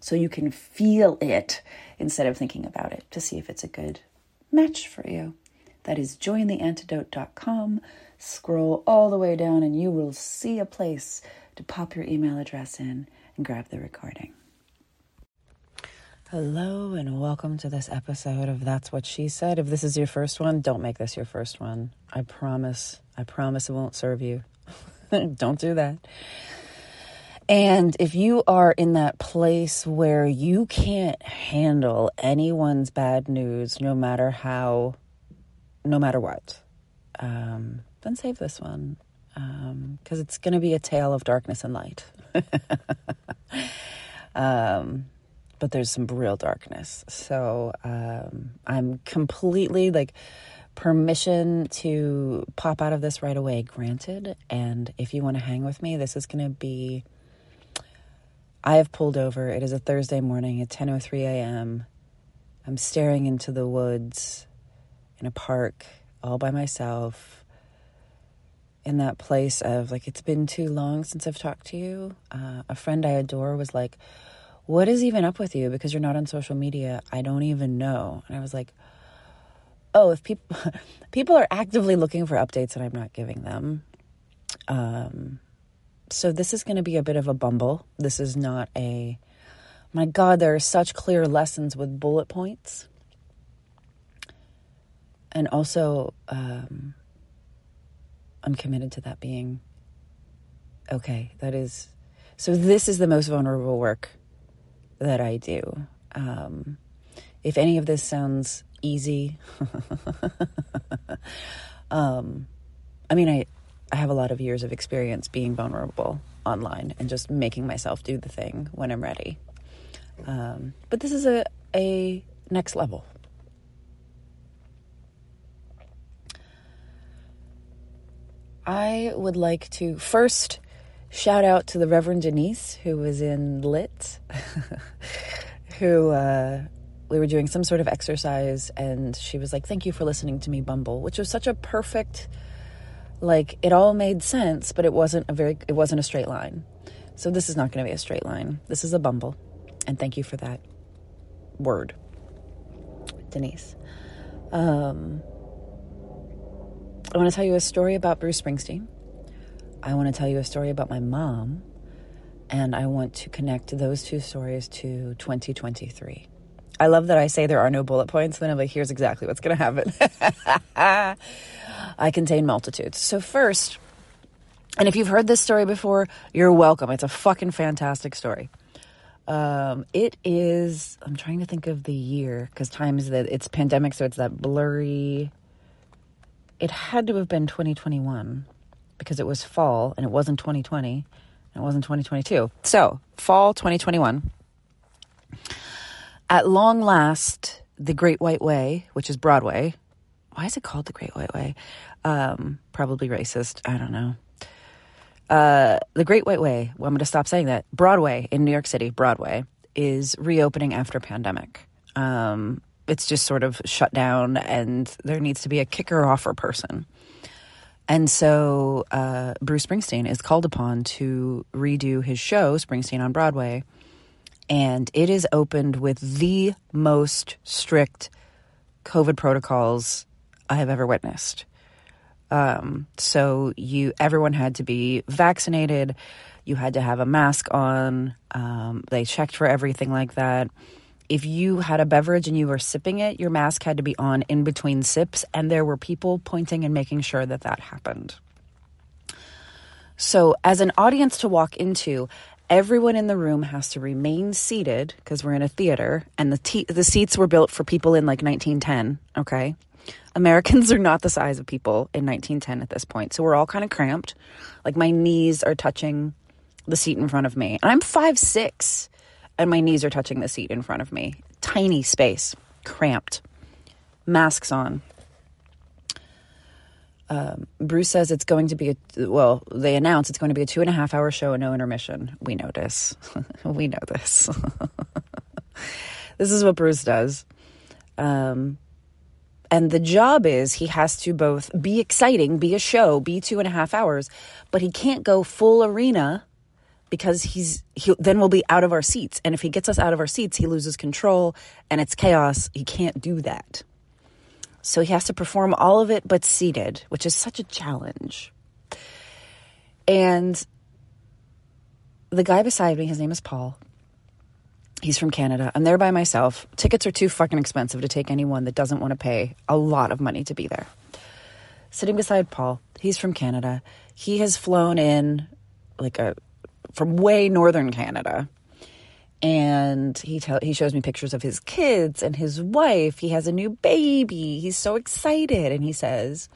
so you can feel it instead of thinking about it to see if it's a good match for you. That is jointheantidote.com. Scroll all the way down and you will see a place to pop your email address in and grab the recording. Hello, and welcome to this episode of That's What She Said. If this is your first one, don't make this your first one. I promise, I promise it won't serve you. don't do that. And if you are in that place where you can't handle anyone's bad news, no matter how, no matter what, um, then save this one because um, it's going to be a tale of darkness and light. um, but there's some real darkness. So um, I'm completely like permission to pop out of this right away, granted. And if you want to hang with me, this is going to be I have pulled over. It is a Thursday morning at 10:03 a.m. I'm staring into the woods in a park all by myself in that place of like it's been too long since I've talked to you. Uh, a friend I adore was like, "What is even up with you because you're not on social media?" I don't even know. And I was like, "Oh, if people people are actively looking for updates and I'm not giving them." Um so this is going to be a bit of a bumble. This is not a, my God, there are such clear lessons with bullet points. And also, um, I'm committed to that being okay. That is, so this is the most vulnerable work that I do. Um, if any of this sounds easy, um, I mean, I, I have a lot of years of experience being vulnerable online and just making myself do the thing when I'm ready. Um, but this is a, a next level. I would like to first shout out to the Reverend Denise, who was in Lit, who uh, we were doing some sort of exercise, and she was like, Thank you for listening to me, Bumble, which was such a perfect like it all made sense, but it wasn't a very it wasn't a straight line. So this is not going to be a straight line. This is a bumble. And thank you for that word, Denise. Um, I want to tell you a story about Bruce Springsteen. I want to tell you a story about my mom. And I want to connect those two stories to 2023. I love that I say there are no bullet points. Then I'm like, here's exactly what's going to happen. I contain multitudes. So, first, and if you've heard this story before, you're welcome. It's a fucking fantastic story. Um, it is, I'm trying to think of the year because time is that it's pandemic, so it's that blurry. It had to have been 2021 because it was fall and it wasn't 2020 and it wasn't 2022. So, fall 2021. At long last, the Great White Way, which is Broadway, why is it called the Great White Way? Um, probably racist. I don't know. Uh, the Great White Way. Well, I'm going to stop saying that. Broadway in New York City, Broadway is reopening after pandemic. Um, it's just sort of shut down, and there needs to be a kicker offer person. And so uh, Bruce Springsteen is called upon to redo his show, Springsteen on Broadway, and it is opened with the most strict COVID protocols I have ever witnessed. Um, so you, everyone had to be vaccinated. You had to have a mask on. Um, they checked for everything like that. if you had a beverage and you were sipping it, your mask had to be on in between sips, and there were people pointing and making sure that that happened. So, as an audience to walk into, everyone in the room has to remain seated because we're in a theater, and the the seats were built for people in like 1910. Okay, Americans are not the size of people in 1910 at this point, so we're all kind of cramped. Like my knees are touching the seat in front of me, and I'm five six and my knees are touching the seat in front of me. Tiny space, cramped, masks on. Um, Bruce says it's going to be a well. They announce it's going to be a two and a half hour show and no intermission. We know this. we know this. this is what Bruce does. Um, and the job is he has to both be exciting, be a show, be two and a half hours, but he can't go full arena because he's he then we'll be out of our seats. And if he gets us out of our seats he loses control and it's chaos. He can't do that. So he has to perform all of it but seated which is such a challenge. And the guy beside me his name is paul he's from canada i'm there by myself tickets are too fucking expensive to take anyone that doesn't want to pay a lot of money to be there sitting beside paul he's from canada he has flown in like a from way northern Canada. And he tell, he shows me pictures of his kids and his wife. He has a new baby. He's so excited and he says,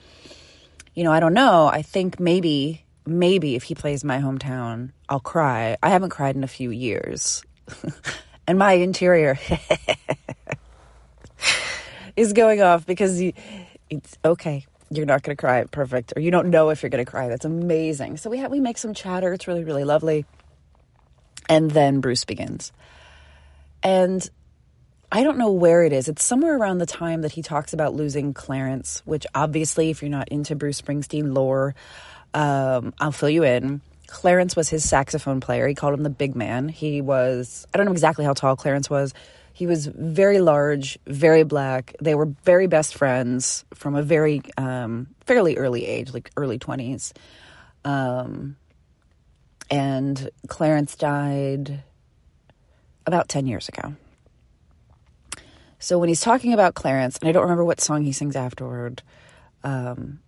"You know, I don't know. I think maybe maybe if he plays my hometown, I'll cry. I haven't cried in a few years." and my interior is going off because he, it's okay you're not going to cry perfect or you don't know if you're going to cry. That's amazing. So we have we make some chatter it's really really lovely. And then bruce begins. And i don't know where it is. It's somewhere around the time that he talks about losing clarence which obviously if you're not into bruce springsteen lore um, i'll fill you in clarence was his saxophone player he called him the big man he was i don't know exactly how tall clarence was he was very large, very black. They were very best friends from a very um, fairly early age, like early 20s. Um, and Clarence died about 10 years ago. So when he's talking about Clarence, and I don't remember what song he sings afterward, um,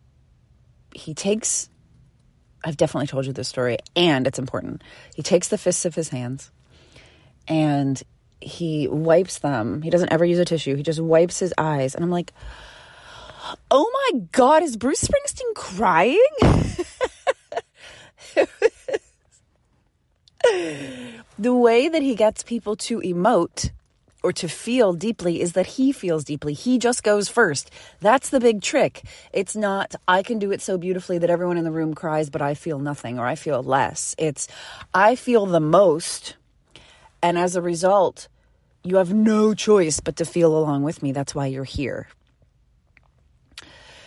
he takes, I've definitely told you this story, and it's important. He takes the fists of his hands and he wipes them. He doesn't ever use a tissue. He just wipes his eyes. And I'm like, oh my God, is Bruce Springsteen crying? the way that he gets people to emote or to feel deeply is that he feels deeply. He just goes first. That's the big trick. It's not, I can do it so beautifully that everyone in the room cries, but I feel nothing or I feel less. It's, I feel the most. And as a result, you have no choice but to feel along with me. That's why you're here.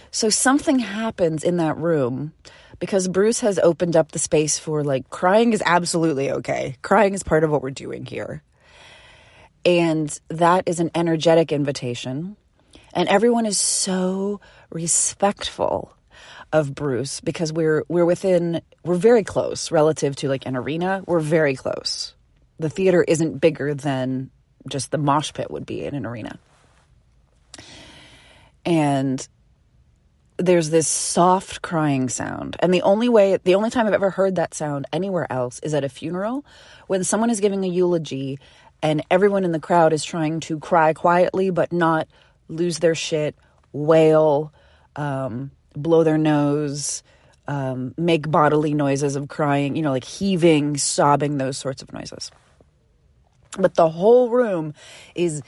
So something happens in that room because Bruce has opened up the space for like crying is absolutely okay. Crying is part of what we're doing here. And that is an energetic invitation. And everyone is so respectful of Bruce because we're we're within we're very close relative to like an arena. We're very close. The theater isn't bigger than just the mosh pit would be in an arena. And there's this soft crying sound. And the only way, the only time I've ever heard that sound anywhere else is at a funeral when someone is giving a eulogy and everyone in the crowd is trying to cry quietly but not lose their shit, wail, um, blow their nose, um, make bodily noises of crying, you know, like heaving, sobbing, those sorts of noises but the whole room is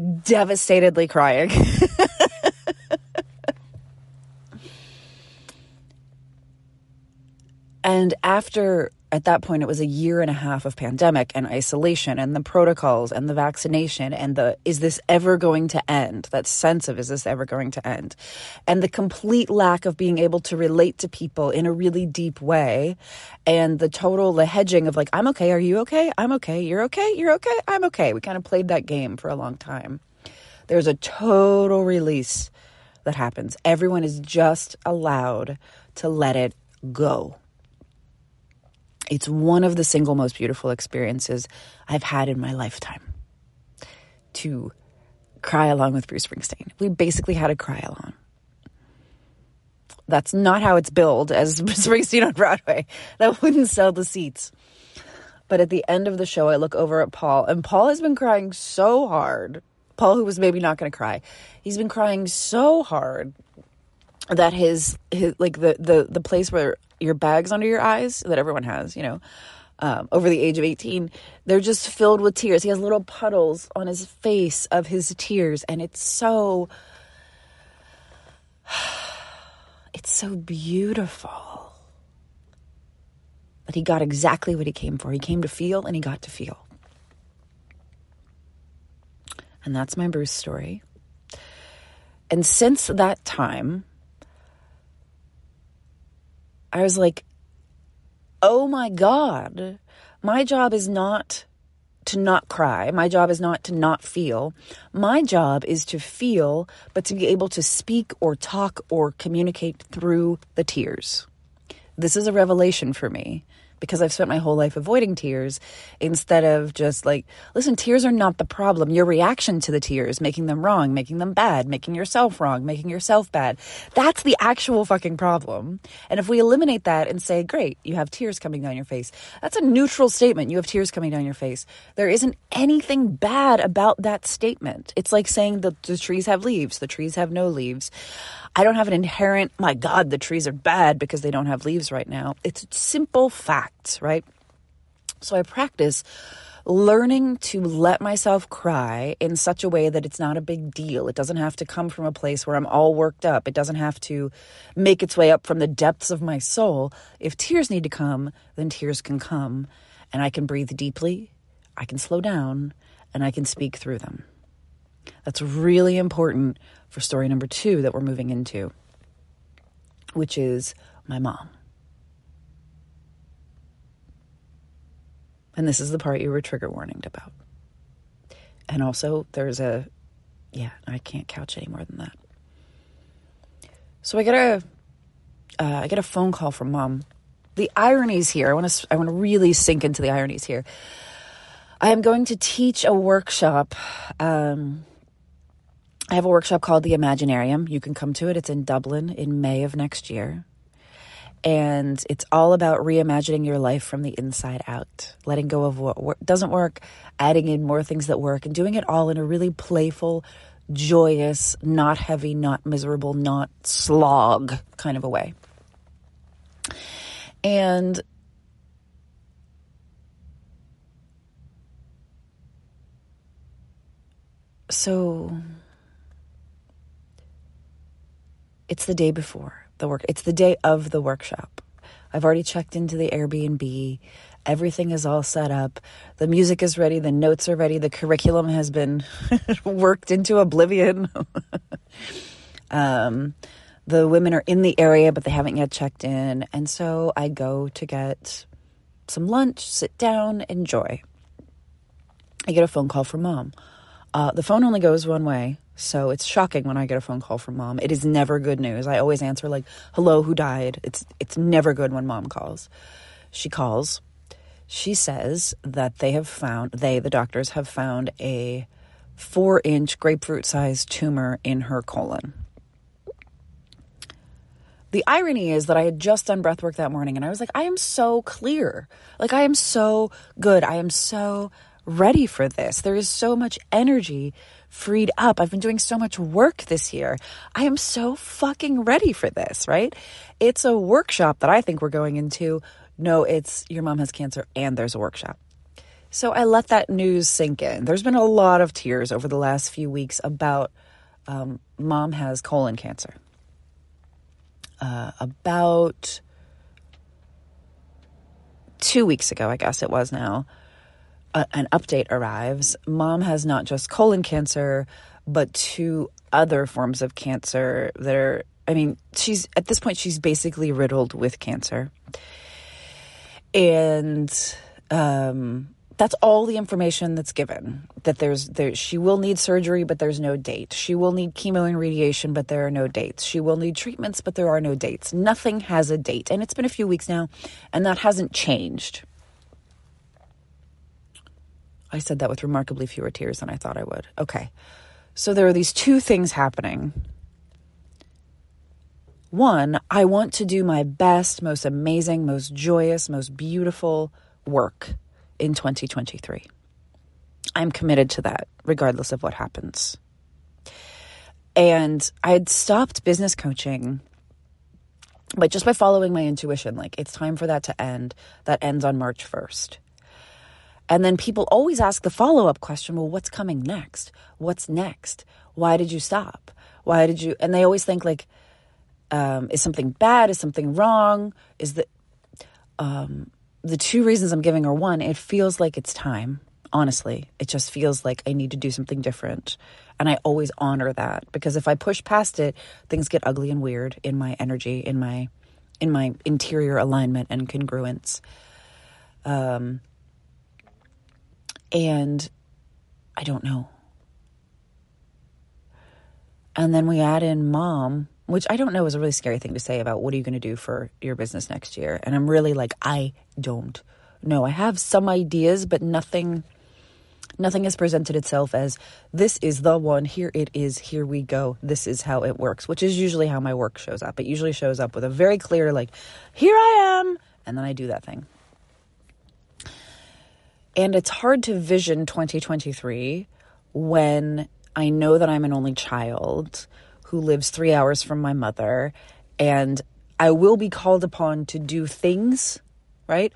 devastatedly crying. and after at that point it was a year and a half of pandemic and isolation and the protocols and the vaccination and the is this ever going to end? That sense of is this ever going to end? And the complete lack of being able to relate to people in a really deep way and the total the hedging of like i'm okay are you okay? I'm okay you're okay you're okay i'm okay. We kind of played that game for a long time. There's a total release that happens. Everyone is just allowed to let it go it's one of the single most beautiful experiences I've had in my lifetime. to cry along with Bruce Springsteen. We basically had a cry along. That's not how it's billed as Springsteen on Broadway. That wouldn't sell the seats. But at the end of the show, I look over at Paul, and Paul has been crying so hard. Paul, who was maybe not going to cry, he's been crying so hard that his his like the the the place where your bags under your eyes that everyone has, you know, um, over the age of 18, they're just filled with tears. He has little puddles on his face of his tears, and it's so it's so beautiful that he got exactly what he came for. He came to feel and he got to feel. And that's my Bruce story. And since that time, I was like, oh my God, my job is not to not cry. My job is not to not feel. My job is to feel, but to be able to speak or talk or communicate through the tears. This is a revelation for me because I've spent my whole life avoiding tears instead of just like, listen, tears are not the problem. Your reaction to the tears, making them wrong, making them bad, making yourself wrong, making yourself bad. That's the actual fucking problem. And if we eliminate that and say, great, you have tears coming down your face, that's a neutral statement. You have tears coming down your face. There isn't anything bad about that statement. It's like saying that the trees have leaves, the trees have no leaves. I don't have an inherent, my God, the trees are bad because they don't have leaves right now. It's simple facts, right? So I practice learning to let myself cry in such a way that it's not a big deal. It doesn't have to come from a place where I'm all worked up. It doesn't have to make its way up from the depths of my soul. If tears need to come, then tears can come. And I can breathe deeply, I can slow down, and I can speak through them. That's really important for story number two that we're moving into, which is my mom. And this is the part you were trigger warned about. And also, there's a, yeah, I can't couch any more than that. So I get a, uh, I get a phone call from mom. The ironies here. I want to, I want to really sink into the ironies here. I am going to teach a workshop um, I have a workshop called The Imaginarium. You can come to it. It's in Dublin in May of next year. And it's all about reimagining your life from the inside out, letting go of what doesn't work, adding in more things that work, and doing it all in a really playful, joyous, not heavy, not miserable, not slog kind of a way. And so It's the day before the work. It's the day of the workshop. I've already checked into the Airbnb. Everything is all set up. The music is ready. The notes are ready. The curriculum has been worked into oblivion. um, the women are in the area, but they haven't yet checked in. And so I go to get some lunch, sit down, enjoy. I get a phone call from mom. Uh, the phone only goes one way. So it's shocking when I get a phone call from mom. It is never good news. I always answer like, "Hello, who died?" It's it's never good when mom calls. She calls. She says that they have found they the doctors have found a 4-inch grapefruit-sized tumor in her colon. The irony is that I had just done breath work that morning and I was like, I am so clear. Like I am so good. I am so ready for this. There is so much energy freed up. I've been doing so much work this year. I am so fucking ready for this, right? It's a workshop that I think we're going into. No, it's your mom has cancer and there's a workshop. So I let that news sink in. There's been a lot of tears over the last few weeks about um, mom has colon cancer. Uh, about two weeks ago, I guess it was now, a, an update arrives. Mom has not just colon cancer, but two other forms of cancer that are, I mean, she's at this point, she's basically riddled with cancer. And um, that's all the information that's given. That there's there she will need surgery, but there's no date. She will need chemo and radiation, but there are no dates. She will need treatments, but there are no dates. Nothing has a date, and it's been a few weeks now, and that hasn't changed. I said that with remarkably fewer tears than I thought I would. Okay. So there are these two things happening. One, I want to do my best, most amazing, most joyous, most beautiful work in 2023. I'm committed to that, regardless of what happens. And I had stopped business coaching, but just by following my intuition, like it's time for that to end. That ends on March 1st. And then people always ask the follow up question well, what's coming next? What's next? Why did you stop? Why did you? And they always think, like, um, is something bad? Is something wrong? Is the, um, the two reasons I'm giving are one, it feels like it's time. Honestly, it just feels like I need to do something different. And I always honor that because if I push past it, things get ugly and weird in my energy, in my in my interior alignment and congruence. Um, and I don't know. And then we add in mom, which I don't know is a really scary thing to say about what are you going to do for your business next year. And I'm really like, I don't know. I have some ideas, but nothing nothing has presented itself as this is the one here it is here we go this is how it works which is usually how my work shows up it usually shows up with a very clear like here i am and then i do that thing and it's hard to vision 2023 when I know that I'm an only child who lives three hours from my mother, and I will be called upon to do things, right?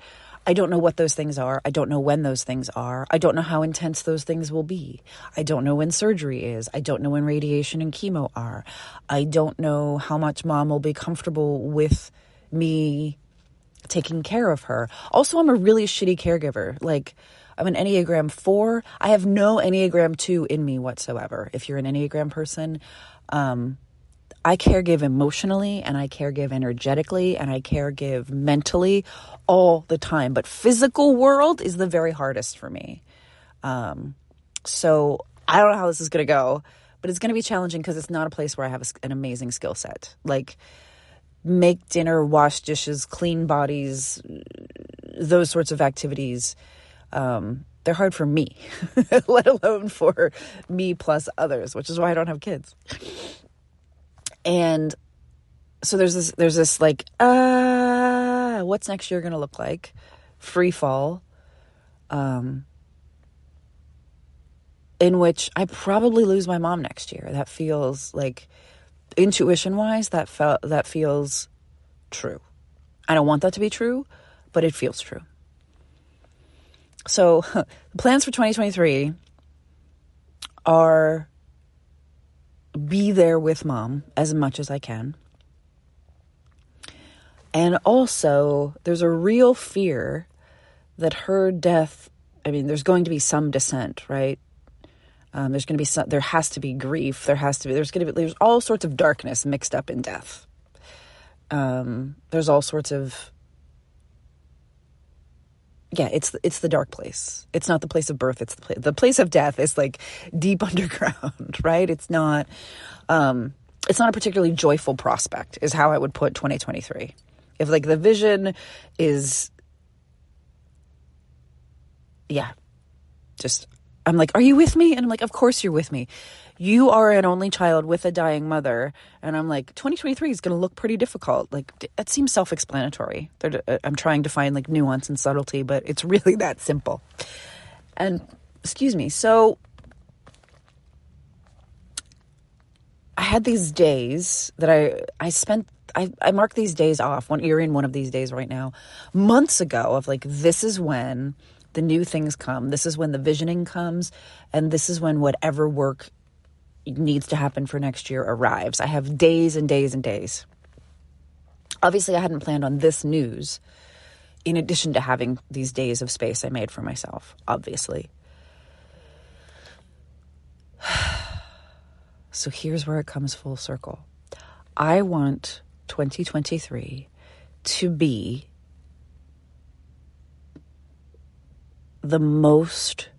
I don't know what those things are. I don't know when those things are. I don't know how intense those things will be. I don't know when surgery is. I don't know when radiation and chemo are. I don't know how much mom will be comfortable with me taking care of her. Also, I'm a really shitty caregiver. Like, I'm an Enneagram 4. I have no Enneagram 2 in me whatsoever. If you're an Enneagram person, um, I care give emotionally and I care give energetically and I care give mentally all the time. But physical world is the very hardest for me. Um, so I don't know how this is going to go, but it's going to be challenging because it's not a place where I have a, an amazing skill set. Like, make dinner, wash dishes, clean bodies, those sorts of activities um, they're hard for me, let alone for me plus others, which is why I don't have kids. And so there's this, there's this like, uh, what's next year going to look like? Free fall. Um, in which I probably lose my mom next year. That feels like intuition wise, that felt, that feels true. I don't want that to be true, but it feels true. So, the plans for 2023 are be there with mom as much as I can. And also, there's a real fear that her death, I mean, there's going to be some dissent, right? Um, there's going to be some, there has to be grief. There has to be, there's going to be, there's all sorts of darkness mixed up in death. Um, there's all sorts of yeah, it's it's the dark place. It's not the place of birth. It's the place. The place of death is like deep underground, right? It's not. Um, it's not a particularly joyful prospect. Is how I would put 2023. If like the vision is, yeah, just I'm like, are you with me? And I'm like, of course you're with me you are an only child with a dying mother. And I'm like, 2023 is going to look pretty difficult. Like, that seems self explanatory. Uh, I'm trying to find like nuance and subtlety, but it's really that simple. And, excuse me, so I had these days that I, I spent I, I mark these days off. One you're in one of these days right now, months ago of like this is when the new things come. This is when the visioning comes, and this is when whatever work needs to happen for next year arrives. I have days and days and days. Obviously, I hadn't planned on this news in addition to having these days of space I made for myself, obviously. So here's where it comes full circle. I want 2023 to be the most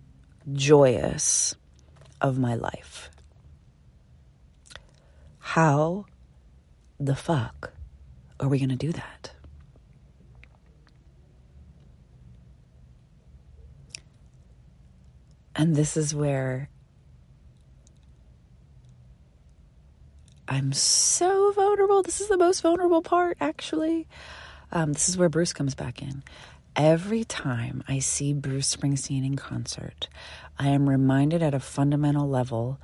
joyous of my life. How the fuck are we going to do that? And this is where I'm so vulnerable. This is the most vulnerable part, actually. Um, this is where Bruce comes back in. Every time I see Bruce Springsteen in concert, I am reminded at a fundamental level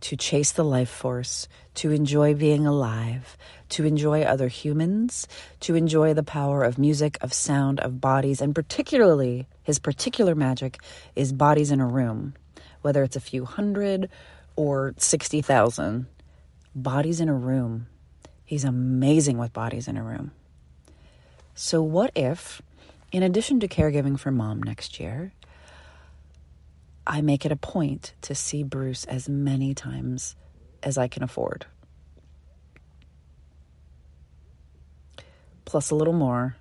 to chase the life force, to enjoy being alive, to enjoy other humans, to enjoy the power of music, of sound, of bodies, and particularly his particular magic is bodies in a room, whether it's a few hundred or 60,000. Bodies in a room. He's amazing with bodies in a room. So, what if, in addition to caregiving for mom next year, I make it a point to see Bruce as many times as I can afford? Plus a little more,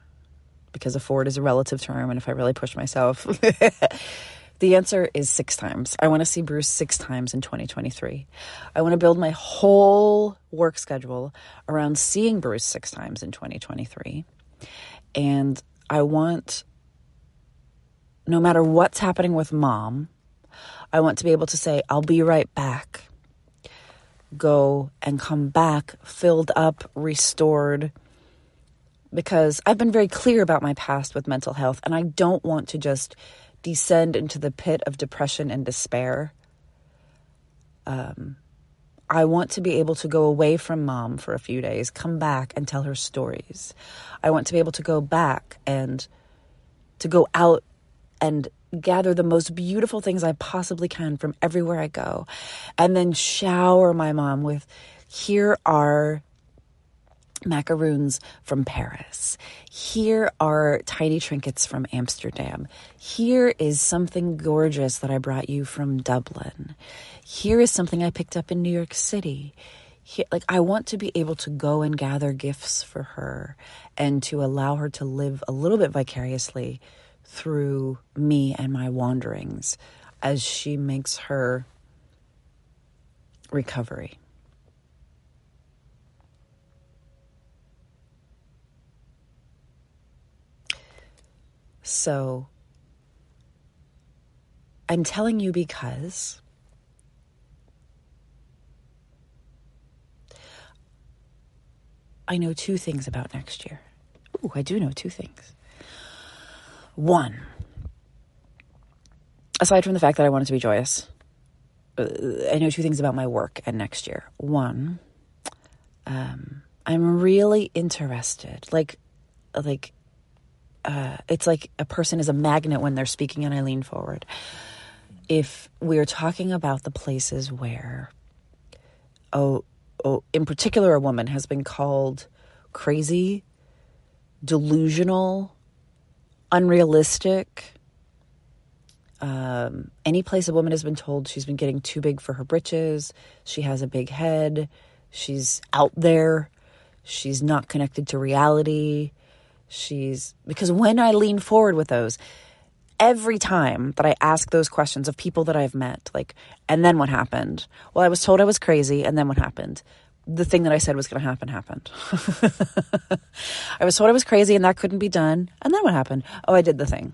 because afford is a relative term, and if I really push myself, the answer is six times. I want to see Bruce six times in 2023. I want to build my whole work schedule around seeing Bruce six times in 2023. And I want, no matter what's happening with mom, I want to be able to say, I'll be right back. Go and come back filled up, restored. Because I've been very clear about my past with mental health, and I don't want to just descend into the pit of depression and despair. Um, I want to be able to go away from mom for a few days, come back and tell her stories. I want to be able to go back and to go out and gather the most beautiful things I possibly can from everywhere I go, and then shower my mom with here are macaroons from Paris. Here are tiny trinkets from Amsterdam. Here is something gorgeous that I brought you from Dublin. Here is something I picked up in New York City. Here, like I want to be able to go and gather gifts for her and to allow her to live a little bit vicariously through me and my wanderings as she makes her recovery. So I'm telling you because I know two things about next year. Ooh, I do know two things. One, aside from the fact that I want it to be joyous, uh, I know two things about my work and next year. One, um, I'm really interested, like, like uh, it's like a person is a magnet when they're speaking, and I lean forward. If we're talking about the places where, oh, in particular, a woman has been called crazy, delusional, unrealistic. Um, any place a woman has been told she's been getting too big for her britches, she has a big head, she's out there, she's not connected to reality, she's because when I lean forward with those, every time that I ask those questions of people that I've met, like, and then what happened? Well, I was told I was crazy, and then what happened? The thing that I said was going to happen happened. I was told I was crazy and that couldn't be done, and then what happened? Oh, I did the thing.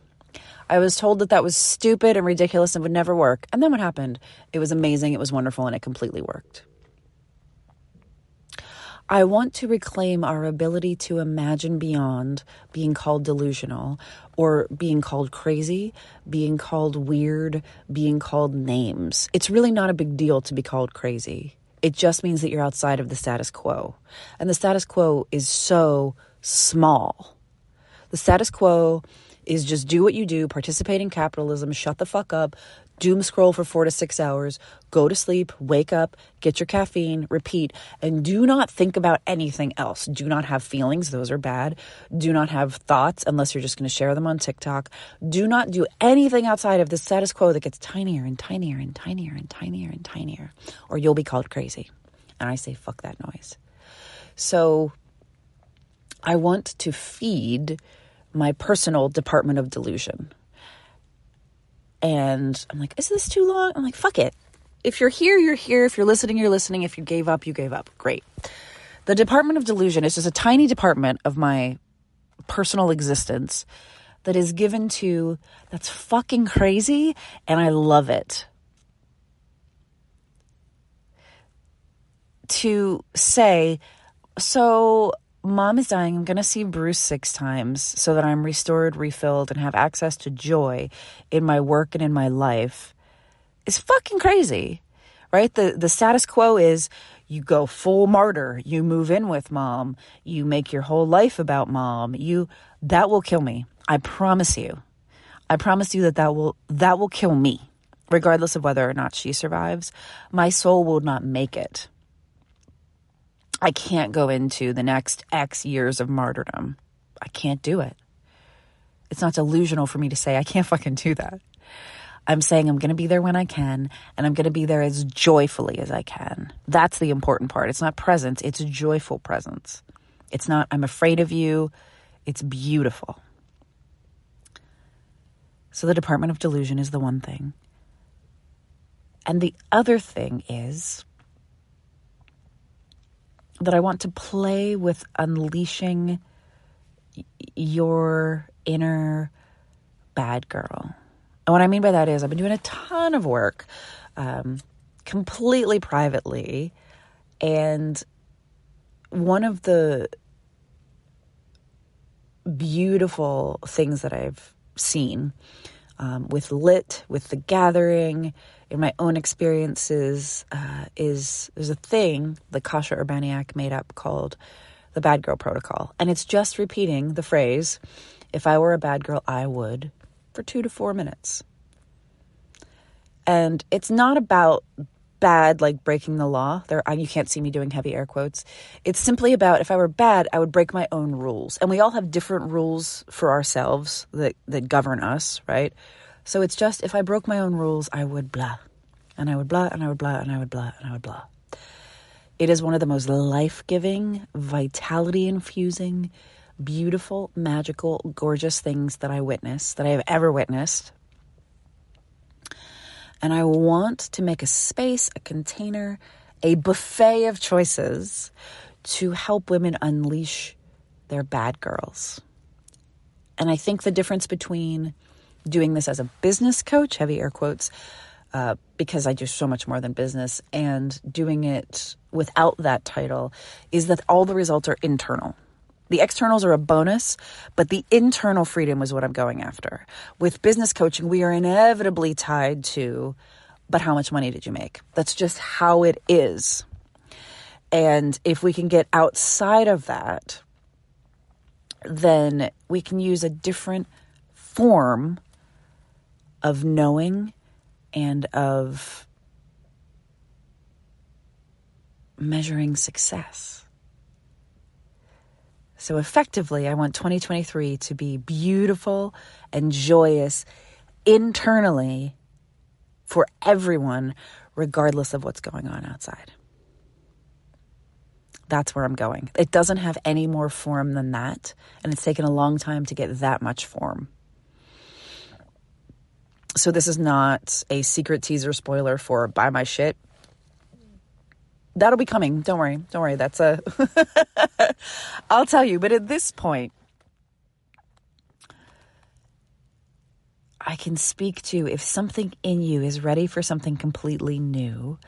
I was told that that was stupid and ridiculous and would never work, and then what happened? It was amazing, it was wonderful, and it completely worked. I want to reclaim our ability to imagine beyond being called delusional or being called crazy, being called weird, being called names. It's really not a big deal to be called crazy. It just means that you're outside of the status quo. And the status quo is so small. The status quo is just do what you do, participate in capitalism, shut the fuck up, doom scroll for four to six hours, go to sleep, wake up, get your caffeine, repeat, and do not think about anything else. Do not have feelings, those are bad. Do not have thoughts unless you're just going to share them on TikTok. Do not do anything outside of the status quo that gets tinier and tinier and tinier and tinier and tinier, or you'll be called crazy. And I say, fuck that noise. So I want to feed my personal department of delusion and I'm like, is this too long? I'm like, fuck it. If you're here, you're here. If you're listening, you're listening. If you gave up, you gave up. Great. The Department of Delusion is just a tiny department of my personal existence that is given to that's fucking crazy and I love it. To say, so mom is dying. I'm going to see Bruce six times so that I'm restored, refilled, and have access to joy in my work and in my life is fucking crazy, right? The, the status quo is you go full martyr, you move in with mom, you make your whole life about mom. You, that will kill me. I promise you. I promise you that that will, that will kill me, regardless of whether or not she survives. My soul will not make it. I can't go into the next X years of martyrdom. I can't do it. It's not delusional for me to say I can't fucking do that. I'm saying I'm going to be there when I can, and I'm going to be there as joyfully as I can. That's the important part. It's not presence, it's joyful presence. It's not, I'm afraid of you, it's beautiful. So the Department of Delusion is the one thing. And the other thing is that I want to play with unleashing your inner bad girl. And what I mean by that is, I've been doing a ton of work um, completely privately. And one of the beautiful things that I've seen um, with Lit, with the gathering, in my own experiences, uh, is there's a thing that Kasia Urbaniak made up called the Bad Girl Protocol. And it's just repeating the phrase, if I were a bad girl, I would for two to four minutes. And it's not about bad, like breaking the law. There, you can't see me doing heavy air quotes. It's simply about if I were bad, I would break my own rules. And we all have different rules for ourselves that, that govern us, right? So it's just if I broke my own rules, I would blah. And I would blah, and I would blah, and I would blah, and I would blah. It is one of the most life giving, vitality infusing, beautiful, magical, gorgeous things that I witness, that I have ever witnessed. And I want to make a space, a container, a buffet of choices to help women unleash their bad girls. And I think the difference between doing this as a business coach, heavy air quotes, uh, because I do so much more than business, and doing it without that title is that all the results are internal. The externals are a bonus, but the internal freedom is what I'm going after. With business coaching, we are inevitably tied to, but how much money did you make? That's just how it is. And if we can get outside of that, then we can use a different form of knowing and of measuring success. So, effectively, I want 2023 to be beautiful and joyous internally for everyone, regardless of what's going on outside. That's where I'm going. It doesn't have any more form than that, and it's taken a long time to get that much form. So, this is not a secret teaser spoiler for Buy My Shit that'll be coming. Don't worry. Don't worry. That's a. I'll tell you. But at this point, I can speak to if something in you is ready for something completely new,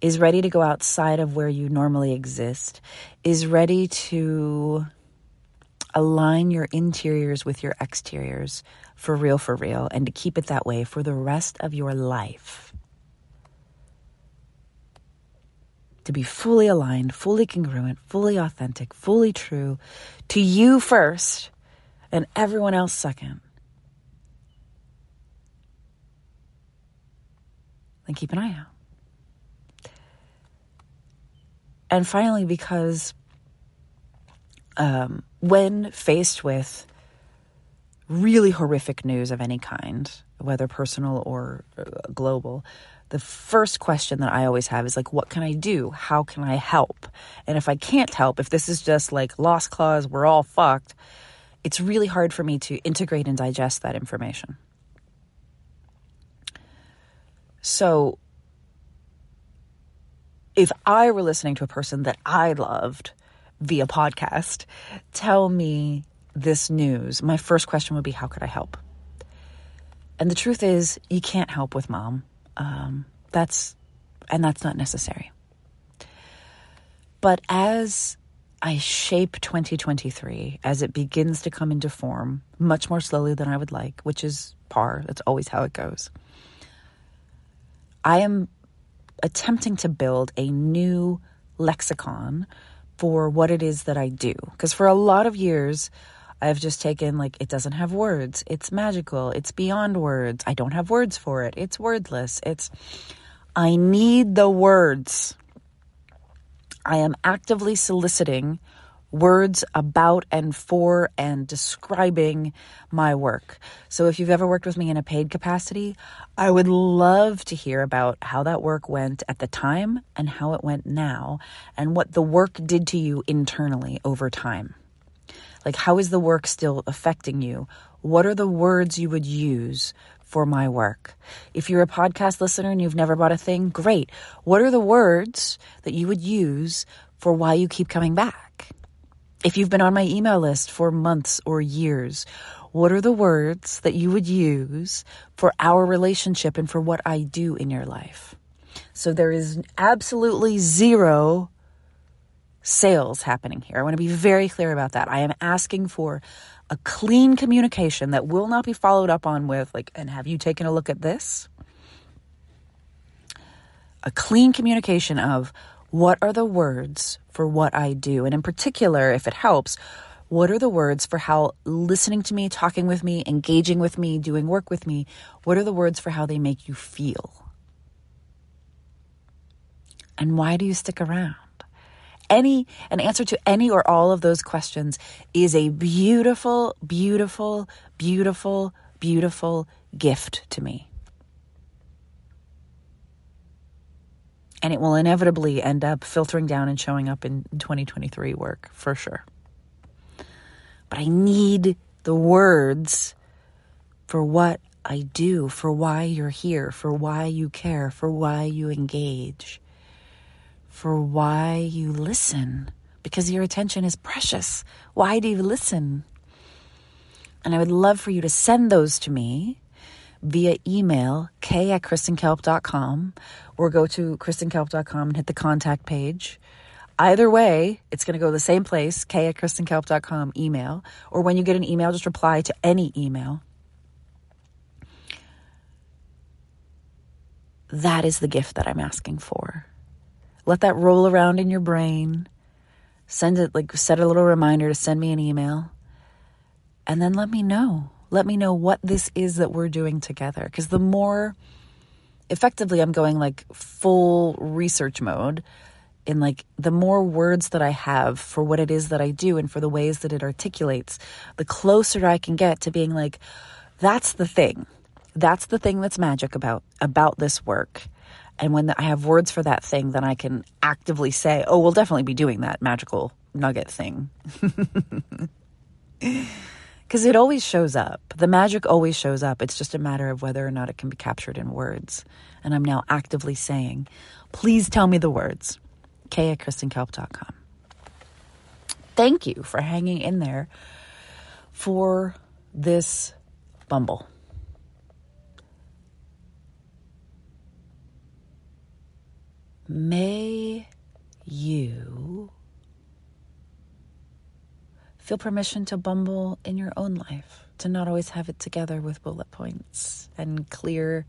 is ready to go outside of where you normally exist, is ready to align your interiors with your exteriors for real, for real, and to keep it that way for the rest of your life. to be fully aligned, fully congruent, fully authentic, fully true to you first and everyone else second. Then keep an eye out. And finally, because um, when faced with really horrific news of any kind, whether personal or uh, global, the first question that I always have is like, what can I do? How can I help? And if I can't help, if this is just like lost clause, we're all fucked, it's really hard for me to integrate and digest that information. So, if I were listening to a person that I loved via podcast tell me this news, my first question would be, How could I help? And the truth is, you can't help with mom. Um, that's, and that's not necessary. But as I shape 2023, as it begins to come into form, much more slowly than I would like, which is par, that's always how it goes. I am attempting to build a new lexicon for what it is that I do. Because for a lot of years, I've just taken, like, it doesn't have words. It's magical. It's beyond words. I don't have words for it. It's wordless. It's, I need the words. I am actively soliciting words about and for and describing my work. So if you've ever worked with me in a paid capacity, I would love to hear about how that work went at the time and how it went now and what the work did to you internally over time. Like, how is the work still affecting you? What are the words you would use for my work? If you're a podcast listener and you've never bought a thing, great. What are the words that you would use for why you keep coming back? If you've been on my email list for months or years, what are the words that you would use for our relationship and for what I do in your life? So there is absolutely zero sales happening here. I want to be very clear about that. I am asking for a clean communication that will not be followed up on with, like, and have you taken a look at this? A clean communication of what are the words for what I do? And in particular, if it helps, what are the words for how listening to me, talking with me, engaging with me, doing work with me, what are the words for how they make you feel? And why do you stick around? Any an answer to any or all of those questions is a beautiful beautiful beautiful beautiful gift to me. And it will inevitably end up filtering down and showing up in 2023 work for sure. But i need the words for what i do for why you're here for why you care for why you engage for why you listen because your attention is precious. Why do you listen? And I would love for you to send those to me via email, k at kristenkelp.com, or go to kristenkelp.com and hit the contact page. Either way, it's going to go to the same place, k at kristenkelp.com email, or when you get an email, just reply to any email. That is the gift that I'm asking for. Let that roll around in your brain. Send it, like, set a little reminder to send me an email. And then let me know. Let me know what this is that we're doing together. Because the more effectively I'm going like full research mode, in like the more words that I have for what it is that I do and for the ways that it articulates, the closer I can get to being like, that's the thing. That's the thing that's magic about about this work. And when I have words for that thing, then I can actively say, oh, we'll definitely be doing that magical nugget thing. Because it always shows up. The magic always shows up. It's just a matter of whether or not it can be captured in words. And I'm now actively saying, please tell me the words. Kay at KristenKelp.com. Thank you for hanging in there for this bumble. May you feel permission to bumble in your own life, to not always have it together with bullet points and clear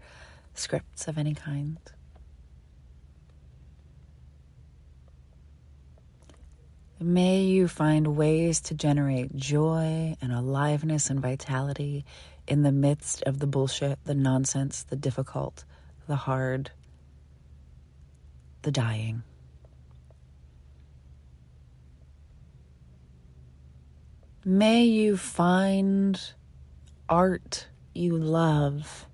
scripts of any kind. May you find ways to generate joy and aliveness and vitality in the midst of the bullshit, the nonsense, the difficult, the hard, the dying. May you find art you love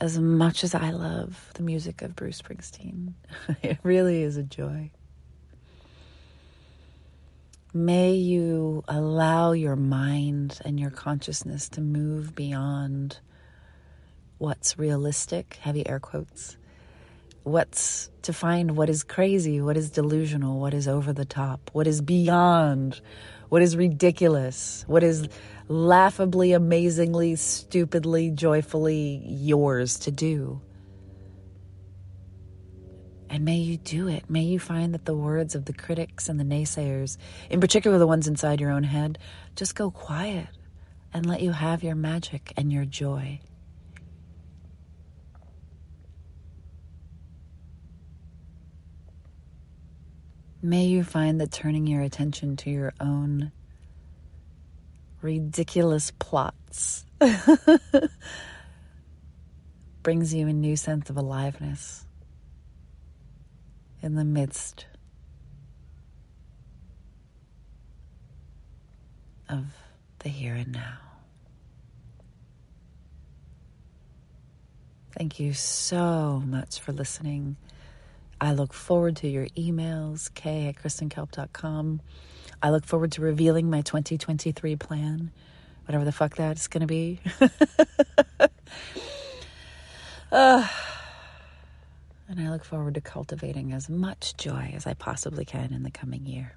as much as I love the music of Bruce Springsteen. it really is a joy. May you allow your mind and your consciousness to move beyond what's realistic, heavy air quotes, what's to find what is crazy, what is delusional, what is over the top, what is beyond, what is ridiculous, what is laughably, amazingly, stupidly, joyfully yours to do. And may you do it. May you find that the words of the critics and the naysayers, in particular the ones inside your own head, just go quiet and let you have your magic and your joy. May you find that turning your attention to your own ridiculous plots brings you a new sense of aliveness in the midst of the here and now. Thank you so much for listening. I look forward to your emails, kay at kristenkelp.com. I look forward to revealing my 2023 plan, whatever the fuck that's going to be. uh, and I look forward to cultivating as much joy as I possibly can in the coming year.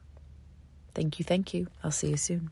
Thank you, thank you. I'll see you soon.